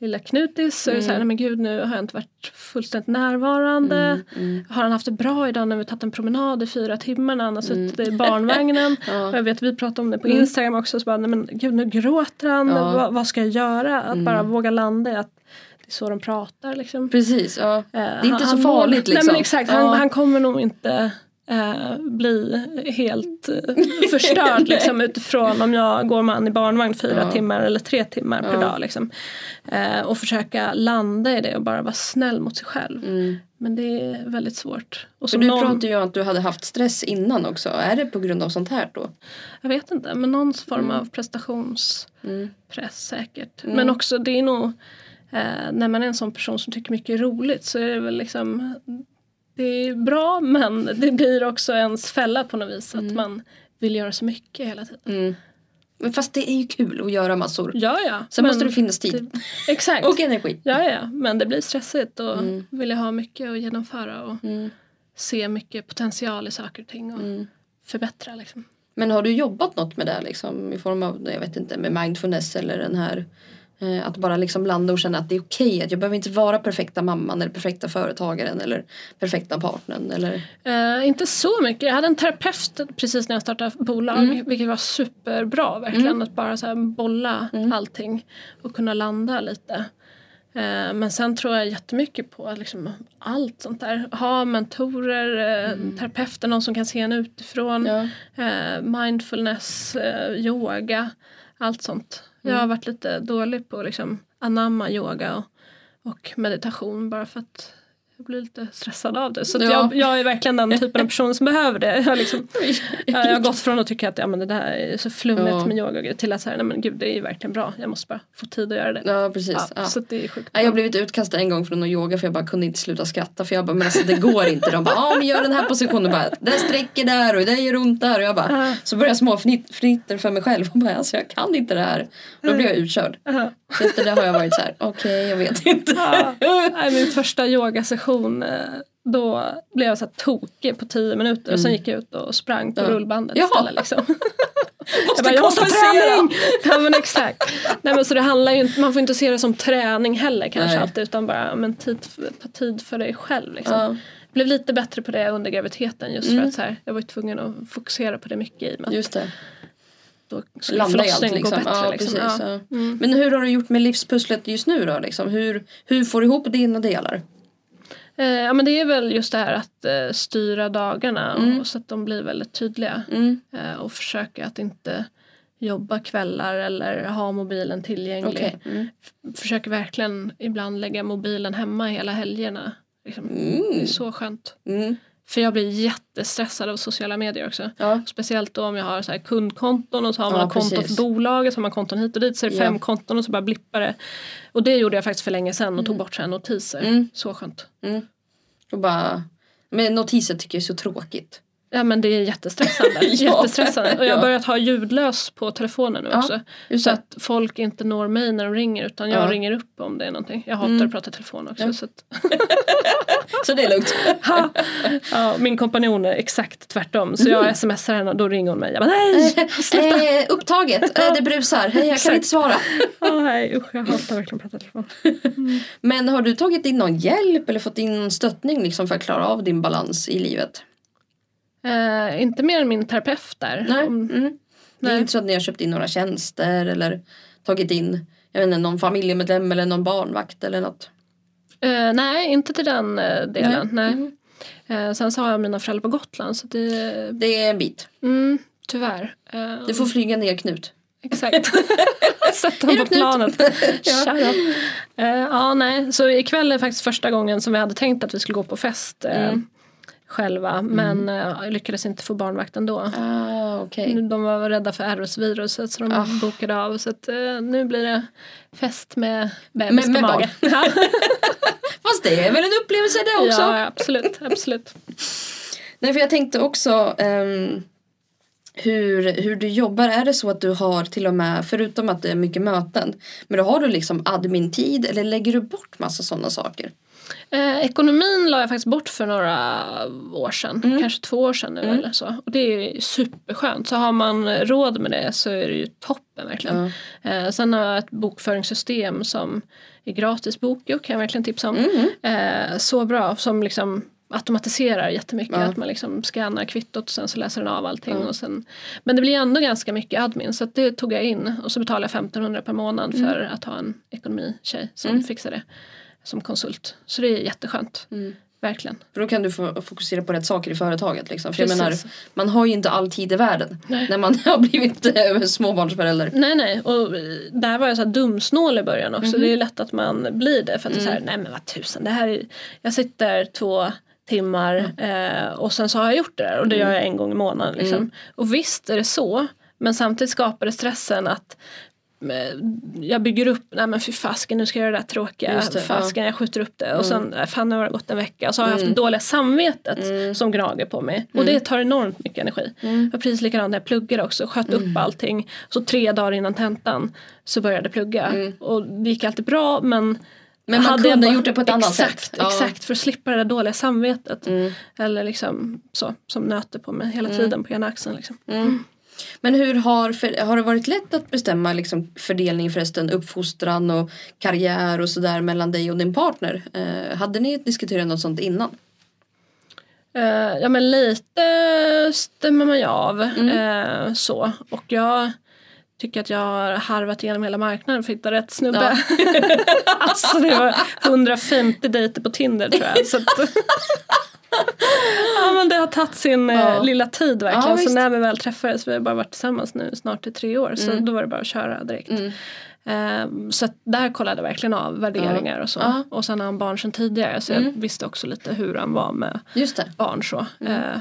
lilla Knutis så är det så här, Mm. nej men gud nu har jag inte varit fullständigt närvarande. Mm. Mm. Har han haft det bra idag när vi tagit en promenad i fyra timmar när han har Mm. suttit i barnvagnen? Ja. Och jag vet vi pratade om det på Mm. Instagram också. Så bara, nej men gud nu gråter han. Ja. Vad, vad ska jag göra? Att bara våga landa i att det är så de pratar liksom. Precis, ja. Eh, Det är inte han- så han farligt, Nej liksom. men exakt, han, han kommer nog inte eh, bli helt eh, förstörd liksom, utifrån om jag går med han i barnvagn fyra Ja. timmar eller tre timmar per Ja. dag. Liksom. Eh, och försöka landa i det och bara vara snäll mot sig själv. Mm. Men det är väldigt svårt. Och För du någon, pratade ju om att du hade haft stress innan också. Är det på grund av sånt här då? Jag vet inte, men någon form Mm. av prestationspress Mm. säkert. Mm. Men också det är nog eh, när man är en sån person som tycker mycket är roligt så är det väl liksom det är bra men det blir också ens fälla på något vis Mm. att man vill göra så mycket hela tiden. Mm. Men fast det är ju kul att göra massor. Ja ja. Sen men måste det finnas tid. det- Exakt. Och energi. Ja ja, men det blir stressigt och Mm. vill jag ha mycket att genomföra och Mm. se mycket potential i saker och ting och Mm. förbättra liksom. Men har du jobbat något med det liksom i form av, jag vet inte, med mindfulness eller den här att bara liksom landa och känna att det är okej att jag behöver inte vara perfekta mamman eller perfekta företagaren eller perfekta partnern eller Eh, inte så mycket. Jag hade en terapeut precis när jag startade bolag Mm. vilket var superbra verkligen. Mm. Att bara så bolla Mm. allting och kunna landa lite. Eh, men sen tror jag jättemycket på liksom allt sånt där. Ha mentorer, eh, terapeuter, någon som kan se en utifrån. Mm. ja. Eh, mindfulness, eh, yoga, allt sånt. Jag Mm. har varit lite dålig på att liksom anamma yoga och, och meditation bara för att jag blir lite stressad av det. Så att Ja. jag, jag är verkligen den typen av person som behöver det. Jag har, liksom, jag har gått från att tycka att ja, men det där är så flummigt Ja. med yoga till att säga nej men gud det är ju verkligen bra. Jag måste bara få tid att göra det. ja precis. Ja. Så att det är sjukt. Jag har blivit utkastad en gång från någon yoga för jag bara kunde inte sluta skratta för jag bara men alltså det går inte. De bara ja men gör den här positionen bara den sträcker där och det gör ont där och jag bara så börjar jag små fnitt- fnitter för mig själv och bara alltså jag kan inte det här. Och då blir jag utkörd. Så efter det har jag varit så här okej jag vet inte. Ja. Min första yogasession eh, då blev jag så här tokig på tio minuter och sen gick jag ut och sprang på Mm. Ja. rullbandet Jaha. istället. Liksom. Måste Jag bara, jag måste träning! Ja men exakt. Nej, men så det handlar ju inte, man får inte se det som träning heller kanske Nej. alltid utan bara men tid, ta tid för dig själv. Liksom. Ja, Blev lite bättre på det under graviditeten just Mm. för att så här, jag var tvungen att fokusera på det mycket i och med att just det. Då skulle Landa i allt liksom. bättre. Ja, liksom. precis, Ja. ja. Mm. Men hur har du gjort med livspusslet just nu då? Liksom? Hur, hur får du ihop dina delar? Eh, ja men det är väl just det här att eh, styra dagarna Mm. och, så att de blir väldigt tydliga. Mm. Eh, och försöka att inte jobba kvällar eller ha mobilen tillgänglig. Okej. Mm. Försöker verkligen ibland lägga mobilen hemma hela helgerna. Liksom. Det är Mm. så skönt. Mm. För jag blir jättestressad av sociala medier också. Ja. Speciellt då om jag har så här kundkonton och så har man Ja, konton för bolaget, så har man konton hit och dit så är det Ja. fem konton och så bara blippar det. Och det gjorde jag faktiskt för länge sedan och tog bort så här notiser. Mm. Så skönt. Mm. Och bara, men notiser tycker jag är så tråkigt. Ja men det är jättestressande. Jättestressande. Och jag Ja. har börjat ha ljudlös på telefonen nu Ja, också. Så att folk inte når mig när de ringer utan jag Ja. ringer upp om det är någonting. Jag hatar Mm. att prata telefon också. Ja. Så att, Så det är lugnt. ja, min kompanjon är exakt tvärtom. Så jag smsar henne och då ringer hon mig. Jag bara nej! Sluta! eh, upptaget, eh, det brusar, Hej, jag kan inte svara. Oh, nej usch jag hatar verkligen att prata telefon. Men har du tagit in någon hjälp eller fått in någon stöttning liksom för att klara av din balans i livet? Eh, inte mer än min terapeut där. Nej. Om- Mm. Det är Nej. inte så att ni har köpt in några tjänster eller tagit in jag vet inte, någon familjemedlem eller någon barnvakt eller något? Eh, nej inte till den eh, delen. Nej. Mm. Eh, sen så har jag mina föräldrar på Gotland så det, Det är en bit. mm, tyvärr. Eh, Du får flyga ner Knut. exakt. Sätt Hej dem på planet. Ja. Eh, ja, nej. Så ikväll är faktiskt första gången som vi hade tänkt att vi skulle gå på fest Mm. Själva. Men eh, jag lyckades inte få barnvakt ändå. Ah, okej. De var rädda för RS-viruset så de Ah. bokade av. Så att, eh, nu blir det fest med bebis Med- på med mage. Ja. Fast det är väl en upplevelse det också? ja, absolut. absolut. Nej, för jag tänkte också ehm, hur, hur du jobbar. Är det så att du har till och med, förutom att det är mycket möten, men då har du liksom admin-tid eller lägger du bort massa sådana saker? Eh, ekonomin la jag faktiskt bort för några år sedan. Mm. Kanske två år sedan nu eller så. Och det är superskönt. Så har man råd med det så är det ju toppen verkligen. Eh, sen har jag ett bokföringssystem som är gratis. Bokio kan jag verkligen tipsa om. Mm. Eh, så bra som liksom automatiserar jättemycket. Ja. Att man liksom scannar kvittot och sen så läser den av allting. Och sen, men det blir ändå ganska mycket admin så det tog jag in. Och så betalar jag 1500 per månad Mm. för att ha en ekonomitjej som fixar det som konsult. Så det är jätteskönt. Mm. Verkligen. För då kan du få fokusera på rätt saker i företaget. Liksom. För jag menar, man har ju inte all tid i världen Nej. när man har blivit eh, småbarnsförälder. Nej nej och eh, där var jag så här dumsnål i början också. Mhm. Det är lätt att man blir det för att det är så här, Mm. nej men vad tusan det här är, Jag sitter två timmar eh, och sen så har jag gjort det där och det gör jag en gång i månaden. Liksom. Mm. Och visst är det så men samtidigt skapar det stressen att jag bygger upp, nej men fy fasken nu ska jag göra det där tråkiga, det, fasken jag skjuter upp det och sen eh, fan nu har det gått en vecka och så har jag haft Mm. det dåliga samvetet Mm. som gnager på mig och det tar enormt mycket energi. Mm. Och precis likadant när jag pluggade också, sköt upp allting. Så tre dagar innan tentan så började jag plugga. Mm. Och det gick alltid bra men Men man hade jag kunde bara- gjort det på ett annat exakt, sätt. Ja. Exakt, för att slippa det där dåliga samvetet. Mm. Eller liksom så, som nöter på mig hela tiden på ena axeln. Liksom. Men hur har, för, har det varit lätt att bestämma liksom, fördelning förresten, uppfostran och karriär och sådär mellan dig och din partner? Eh, hade ni diskuterat något sånt innan? Eh, ja men lite stämmer man ju av. Mm. eh, så. Och jag tycker att jag har harvat igenom hela marknaden för att hitta rätt snubbe. alltså det var 150 dejter på Tinder tror jag. Så att, ja men det har tagit sin eh, Ja. lilla tid Ja, verkligen. så visst. när vi väl träffades, vi har bara varit tillsammans nu snart i tre år. Så Mm. då var det bara att köra direkt. Mm. Eh, så där kollade jag verkligen av värderingar och så. Ja. Och sen har han barn sedan tidigare så Mm. jag visste också lite hur han var med barn så. Mm.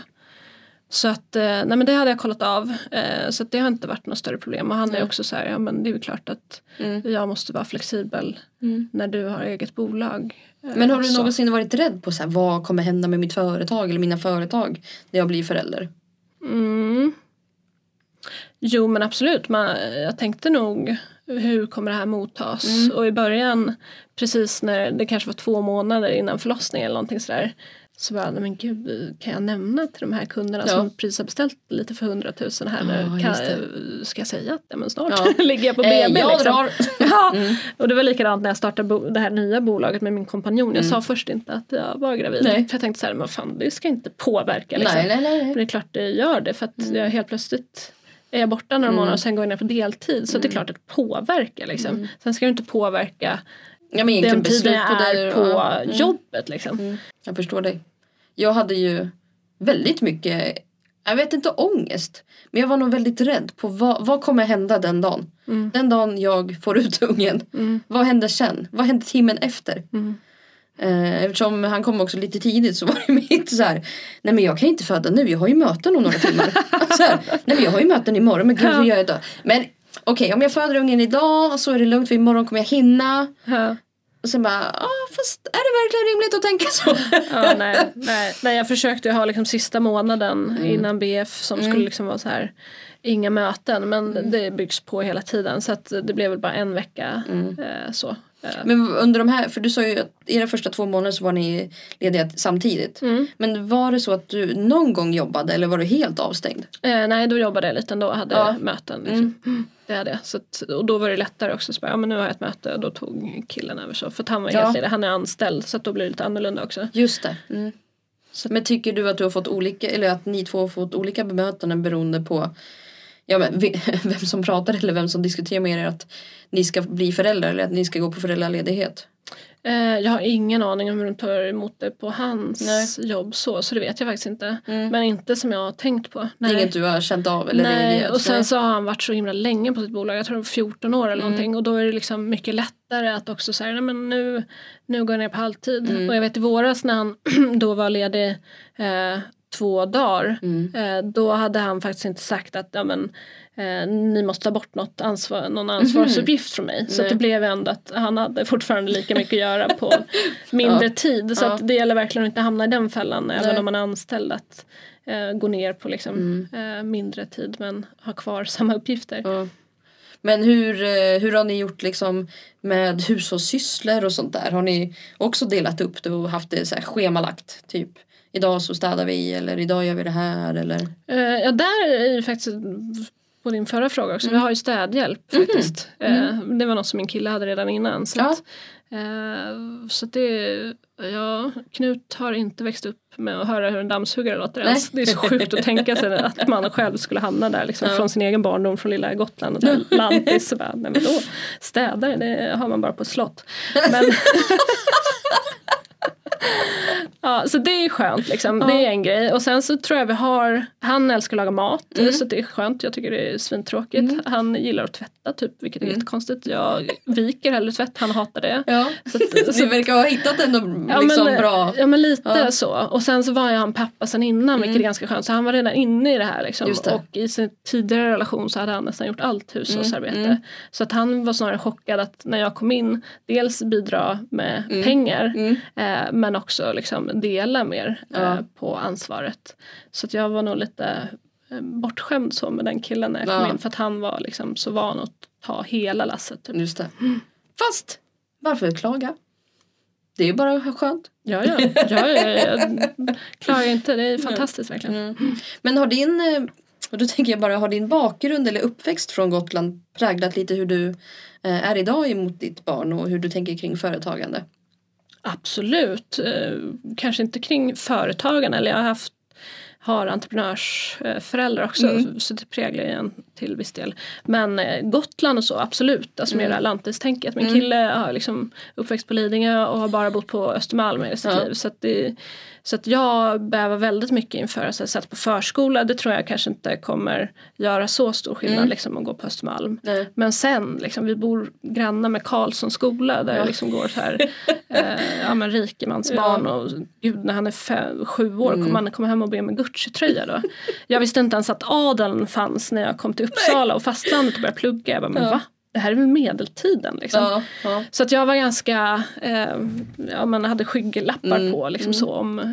Eh, så att, eh, nej men det hade jag kollat av. Eh, så att det har inte varit något större problem. Och han är Nej. också så här, ja men det är ju klart att Mm. jag måste vara flexibel Mm. när du har eget bolag. Eh, Men har du så. någonsin varit rädd på så här, vad kommer hända med mitt företag eller mina företag när jag blir förälder? Mm. Jo men absolut, man, jag tänkte nog hur kommer det här mottas? Mm. Och i början, precis när det kanske var två månader innan förlossningen eller någonting sådär. Så bara, nej men gud, kan jag nämna till de här kunderna Ja. som precis har beställt lite för hundratusen här nu? Ja, Kan, ska jag säga att ja, men snart ligger jag på Eh, BB jag liksom. drar. Ja. Mm. Och det var likadant när jag startade det här nya bolaget med min kompanjon. Jag sa först inte att jag var gravid. Nej. För jag tänkte så här, men fan det ska inte påverka liksom. Nej, nej, nej. Men det är klart det gör det för att Mm. jag helt plötsligt är jag borta några månader och sen går jag ner på deltid. Så det är klart att det påverkar liksom. Sen ska det inte påverka Ja, men den tiden jag är och på ja. Mm. jobbet liksom. Mm. Jag förstår dig. Jag hade ju väldigt mycket, jag vet inte ångest. Men jag var nog väldigt rädd på vad, vad kommer hända den dagen. Mm. Den dagen jag får ut ungen. Mm. Vad händer sen? Vad händer timmen efter? Mm. Eh, eftersom han kom också lite tidigt så var det mitt så här. Nej men jag kan inte föda nu, jag har ju möten om några timmar. så här, nej men jag har ju möten imorgon, men gud hur gör jag då? Men okej om jag föder ungen idag så är det lugnt för imorgon kommer jag hinna. Ja. Och sen bara, ah, fast är det verkligen rimligt att tänka så? Ja, nej, nej, nej, jag försökte ju ha liksom sista månaden Mm. innan BF som skulle liksom vara så här inga möten men det byggs på hela tiden så att det blev väl bara en vecka Mm. eh, så. Men under de här, för du sa ju att era första två månader så var ni lediga samtidigt. Mm. Men var det så att du någon gång jobbade eller var du helt avstängd? Eh, nej, då jobbade jag lite ändå och hade Ja. möten. Liksom. Det hade jag. Så att, och då var det lättare också. Så bara, ja, men nu har jag ett möte och då tog killen över så. För att han var Ja. ledig. Han är anställd så att då blir det lite annorlunda också. Just det. Mm. Men tycker du att du har fått olika, eller att ni två har fått olika bemötanden beroende på ja, men, vem som pratar eller vem som diskuterar med er att ni ska bli föräldrar eller att ni ska gå på föräldraledighet? Eh, jag har ingen aning om hur de tar emot det på hans Nej. jobb så, så det vet jag faktiskt inte. Mm. Men inte som jag har tänkt på. Är inget du har känt av eller Nej, reagerat? och sen Nej. så har han varit så himla länge på sitt bolag, jag tror 14 år eller Mm. någonting och då är det liksom mycket lättare att också säga nej men nu, nu går jag ner på halvtid. Mm. Och jag vet i våras när han då var ledig eh, två dagar Mm. eh, då hade han faktiskt inte sagt att ja, men, eh, ni måste ta bort något ansvar, någon ansvarsuppgift från mig. Så det blev ändå att han hade fortfarande lika mycket att göra på mindre tid. Så Ja. det gäller verkligen att inte hamna i den fällan även Nej. om man är anställd. Att eh, gå ner på liksom, Mm. eh, mindre tid men ha kvar samma uppgifter. Ja. Men hur, eh, hur har ni gjort liksom med hushållssysslor och sånt där? Har ni också delat upp det och haft det så schemalagt? Typ idag så städar vi eller idag gör vi det här eller? Eh, ja, där är ju faktiskt på din förra fråga också, Mm. vi har ju städhjälp faktiskt. Eh, det var något som min kille hade redan innan. Så, Ja. att, eh, så det, ja, Knut har inte växt upp med att höra hur en dammsugare låter Nej. ens. Det är så sjukt att tänka sig att man själv skulle hamna där liksom, Ja. från sin egen barndom från lilla Gotland och där lantis. Så bara, nej men då, städare det har man bara på ett slott. Men, Ja, så det är skönt liksom. Det är en grej. Och sen så tror jag vi har, han älskar att laga mat Mm. så det är skönt. Jag tycker det är svintråkigt. Han gillar att tvätta typ, vilket är Mm. jättekonstigt. Jag viker hellre tvätt, han hatar det. Ja, Så att, ni verkar ha hittat ändå liksom men, bra. ja men lite Ja. Mm. så. Och sen så var ju han pappa sen innan vilket är ganska skönt. Så han var redan inne i det här liksom. Det. Och i sin tidigare relation så hade han nästan gjort allt hushållsarbete. Mm. Så att han var snarare chockad att när jag kom in dels bidra med Mm. pengar Mm. eh, men också liksom dela mer eh, Ja. på ansvaret. Så jag var nog lite eh, bortskämd så med den killen när jag kom Ja. in för att han var liksom så van att ta hela lasset. Typ. Just det. Fast varför klaga? Det är ju bara skönt. Ja, ja, ja, ja, ja, jag klagar inte, det är fantastiskt verkligen. Mm. Men har din, eh, och då tänker jag bara, har din bakgrund eller uppväxt från Gotland präglat lite hur du eh, är idag emot ditt barn och hur du tänker kring företagande? Absolut. Eh, kanske inte kring företagarna. Eller jag har haft har entreprenörsföräldrar också Mm. så det präglar ju en till viss del. Men eh, Gotland och så absolut, alltså med det här lantistänket. Min Mm. kille har liksom uppväxt på Lidingö och har bara bott på Östermalm i sitt Ja. liv. Så det, så att jag bävar väldigt mycket inför att sätta på förskola. Det tror jag kanske inte kommer göra så stor skillnad Mm. liksom, att gå på Östermalm. Nej. Men sen, liksom, vi bor grannar med Karlssons skola där Ja. det liksom går så här, eh, ja men rikemansbarn och gud när han är fem, sju år Mm. kommer han komma hem och be om en Gucci-tröja då. Jag visste inte ens att adeln fanns när jag kom till Uppsala och fastlandet och började plugga. Jag bara, men Ja. va? Det här är väl medeltiden liksom. Ja, ja. Så att jag var ganska, eh, ja man hade skygglappar Mm, på liksom mm. så om, eh,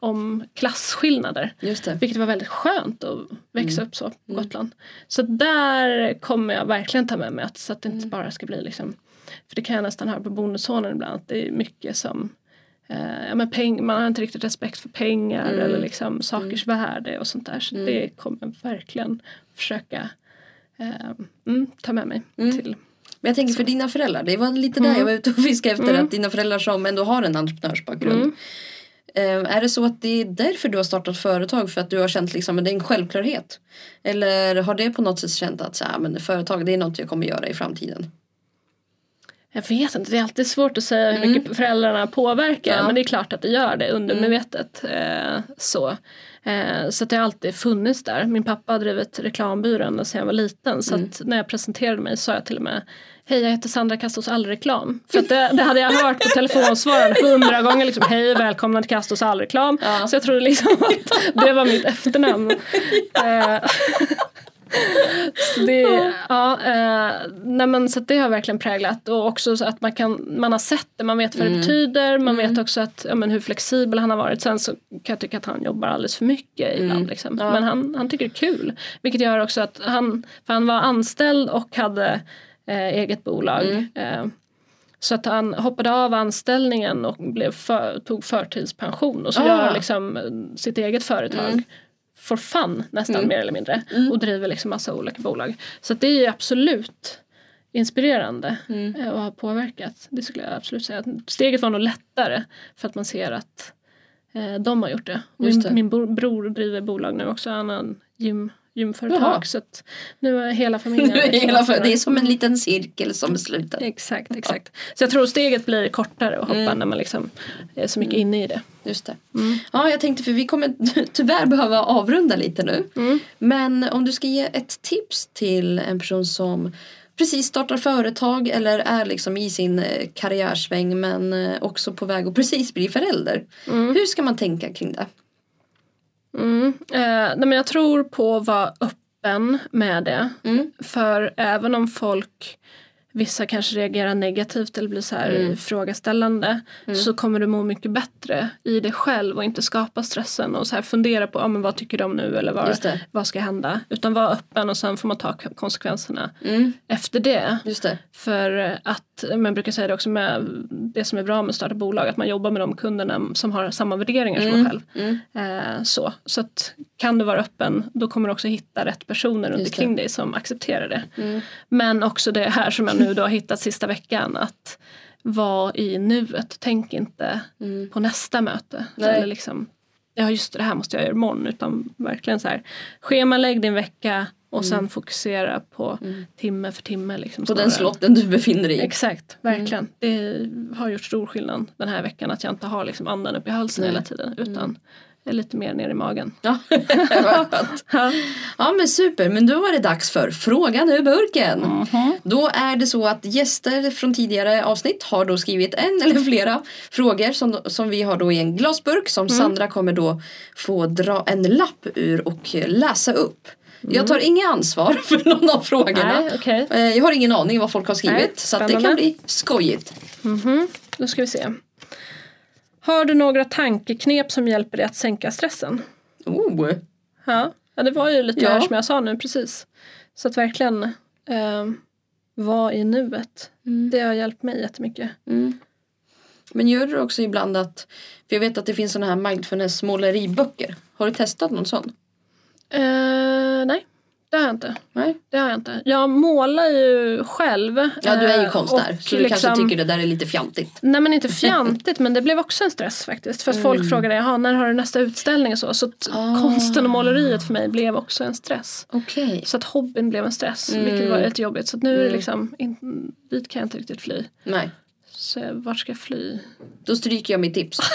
om klasskillnader. Vilket var väldigt skönt att växa Mm. upp så på Gotland. Så där kommer jag verkligen ta med mig att, så att det Mm. inte bara ska bli liksom För det kan jag nästan höra på bonussonen ibland att det är mycket som eh, ja, men peng, Man har inte riktigt respekt för pengar Mm. eller liksom sakers värde och sånt där. Så Mm. det kommer jag verkligen försöka mm, ta med mig Mm. till. Men jag tänker för dina föräldrar, det var lite där Mm. jag var ute och fiskade efter Mm. att dina föräldrar som ändå har en entreprenörsbakgrund. Mm. Eh, är det så att det är därför du har startat företag för att du har känt liksom att det är en självklarhet? Eller har det på något sätt känt att så här, men företag det är något jag kommer göra i framtiden? Jag vet inte, det är alltid svårt att säga hur Mm. mycket föräldrarna påverkar. Ja. Men det är klart att det gör det undermedvetet. Eh, så eh, så att det har alltid funnits där. Min pappa har drivit reklambyrån sedan jag var liten. Så Mm. när jag presenterade mig sa jag till och med Hej jag heter Sandra Kastos allreklam. För det, det hade jag hört på telefonsvararen hundra gånger. Liksom, Hej välkomna till Kastos allreklam. Ja. Så jag trodde liksom att det var mitt efternamn. Eh, så det, ja, eh, nej men, så det har verkligen präglat och också så att man, kan, man har sett det, man vet vad det Mm. betyder, man vet också att, ja, men hur flexibel han har varit. Sen så kan jag tycka att han jobbar alldeles för mycket ibland. Mm. Liksom. Ja. Men han, han tycker det är kul. Vilket gör också att han, för han var anställd och hade eh, eget bolag. Mm. Eh, så att han hoppade av anställningen och blev för, tog förtidspension och så Ah. gör liksom eh, sitt eget företag Mm. For fun nästan Mm. mer eller mindre Mm. och driver liksom massa olika bolag. Så det är ju absolut inspirerande Mm. eh, och har påverkat. Det skulle jag absolut säga. Steget var nog lättare för att man ser att eh, de har gjort det. Just det. Min, min bror, bror driver bolag nu också. Han har en gym, gymföretag. Jaha. Så att nu är hela familjen är hela, klar. det är som en liten cirkel som är sluten. Exakt, exakt. Så jag tror steget blir kortare att hoppa Mm. när man liksom är så mycket inne i det. Just det. Ja, jag tänkte för vi kommer tyvärr behöva avrunda lite nu. Men om du ska ge ett tips till en person som precis startar företag eller är liksom i sin eh, karriärsväng men eh, också på väg att precis bli förälder. Hur ska man tänka kring det? Mm. Eh, men jag tror på att vara öppen med det. Mm. För även om folk Vissa kanske reagerar negativt eller blir så här Mm. ifrågaställande så kommer du må mycket bättre i det själv och inte skapa stressen och så här fundera på ah, men vad tycker de nu eller vad, vad ska hända. Utan vara öppen och sen får man ta konsekvenserna Mm. efter det. Det. För att, men jag brukar säga det också med det som är bra med att starta bolag, att man jobbar med de kunderna som har samma värderingar som man själv. Mm. Eh, så så att, kan du vara öppen, då kommer du också hitta rätt personer runt omkring dig som accepterar det. Mm. Men också det här som jag nu då har hittat sista veckan, att vara i nuet, tänk inte Mm. på nästa möte. Nej. Eller liksom, ja just det, det här måste jag göra imorgon. Utan verkligen så här, schemalägg din vecka och sen fokusera på timme för timme. Liksom, Mm. På den slotten du befinner dig i. Exakt, verkligen. Det har gjort stor skillnad den här veckan att jag inte har liksom andan upp i halsen Nej. hela tiden utan är lite mer ner i magen. Ja. Ja. Ja men super, men då var det dags för Frågan ur burken. Då är det så att gäster från tidigare avsnitt har då skrivit en eller flera frågor som, som vi har då i en glasburk som Sandra kommer då få dra en lapp ur och läsa upp. Jag tar inget ansvar för någon av frågorna. Nej, okej. Eh, Jag har ingen aning vad folk har skrivit Nej, så att det kan bli skojigt. Mhm. Då ska vi se. Har du några tankeknep som hjälper dig att sänka stressen? Oh. Ja, ja det var ju lite Ja. som jag sa nu precis. Så att verkligen eh, vara i nuet. Det har hjälpt mig jättemycket. Mm. Men gör du också ibland att, för jag vet att det finns sådana här mindfulness måleriböcker. Har du testat någon sån? Eh, nej, det har jag inte. Nej. Det har jag inte. Jag målar ju själv. Ja du är ju eh, konstnär så du kanske liksom- tycker det där är lite fjantigt. Nej men inte fjantigt men det blev också en stress faktiskt. För att folk frågade "Jaha, när har du nästa utställning och så. Så Ah. konsten och måleriet för mig blev också en stress. Okej. Så att hobbyn blev en stress vilket var lite jobbigt. Så att nu är det liksom, in, dit kan jag inte riktigt fly. Nej. Så vart ska jag fly? Då stryker jag mitt tips.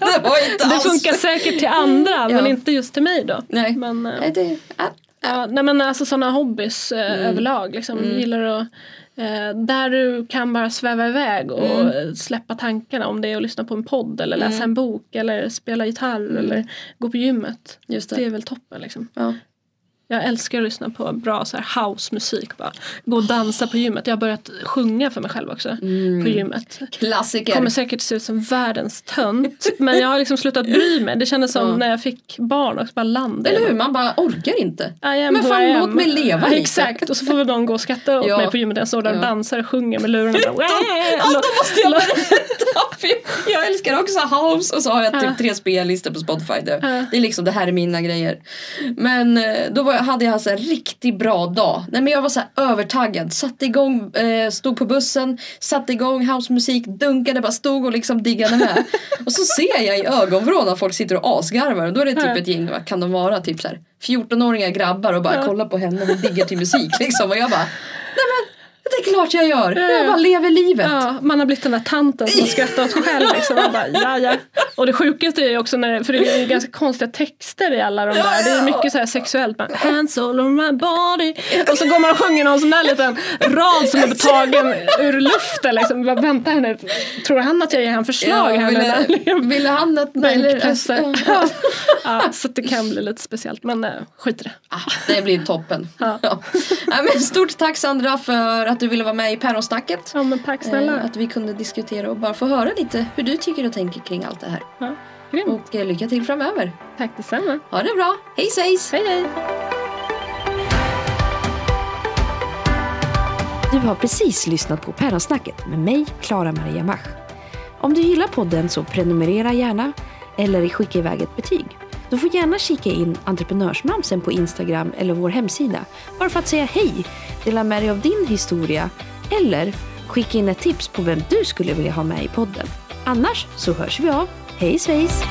det var inte Det alls. funkar säkert till andra men Ja. inte just till mig då. Nej. Men, eh, Nej, det, ja. Ja, nej men alltså sådana hobbys eh, Mm. överlag. Liksom, Gillar att eh, där du kan bara sväva iväg och Mm. släppa tankarna. Om det är att lyssna på en podd eller läsa en bok eller spela gitarr eller gå på gymmet. Just det. Det är väl toppen liksom. Ja. Jag älskar att lyssna på bra så här housemusik. Bara. Gå och dansa på gymmet. Jag har börjat sjunga för mig själv också. Mm. På gymmet. Klassiker. Kommer säkert se ut som världens tönt. men jag har liksom slutat bry mig. Det kändes som Ja. när jag fick barn och bara landade. Eller hur? Man bara orkar inte. Men fan, låt mig leva lite. Exakt, och så får väl någon gå och skratta åt Ja. mig på gymmet. Jag står där och dansar och sjunger med lurarna. Då måste jag berätta! Jag älskar också house och så har jag typ tre spellistor på Spotify. Ja. det är liksom, det här är mina grejer. Men eh, då var, hade jag alltså en riktigt bra dag. Nej men jag var så här övertaggad. Satte igång, eh, stod på bussen, satte igång housemusik, dunkade, bara stod och liksom diggade med. och så ser jag i ögonvrån att folk sitter och asgarvar och då är det typ ett gäng, vad kan de vara, typ så här 14-åriga grabbar och bara kollar på henne och diggar till musik liksom. Och jag bara, nej men det är klart jag gör. Ja, ja. Jag bara lever livet. Ja, man har blivit den där tanten som skrattar åt själv. Liksom. Man bara, ja, ja. Och det sjukaste är ju också när, för det är ju ganska konstiga texter i alla de där. Det är mycket så här sexuellt. Man, Hands all over my body. Och så går man och sjunger någon sån där liten rad som är tagen ur luften. Liksom. Bara, Vänta här nu. Tror han att jag ger han förslag? här nu? ville, ville han att... Bänkpressar. Ja. Ja, så det kan bli lite speciellt. Men äh, skit i det. Ah, det blir toppen. Ja. Ja. Ja, men stort tack Sandra för att du ville vara med i Päronsnacket. Ja men tack snälla. Eh, Att vi kunde diskutera och bara få höra lite hur du tycker och tänker kring allt det här. Ja, grymt. Och eh, lycka till framöver. Tack detsamma. Ha det bra. Hej svejs! Hej hej. Du har precis lyssnat på Päronsnacket med mig, Klara Maria Mach. Om du gillar podden så prenumerera gärna eller skicka iväg ett betyg. Du får gärna kika in Entreprenörsmamsen på Instagram eller vår hemsida bara för att säga hej, dela med dig av din historia eller skicka in ett tips på vem du skulle vilja ha med i podden. Annars så hörs vi av. Hej svejs!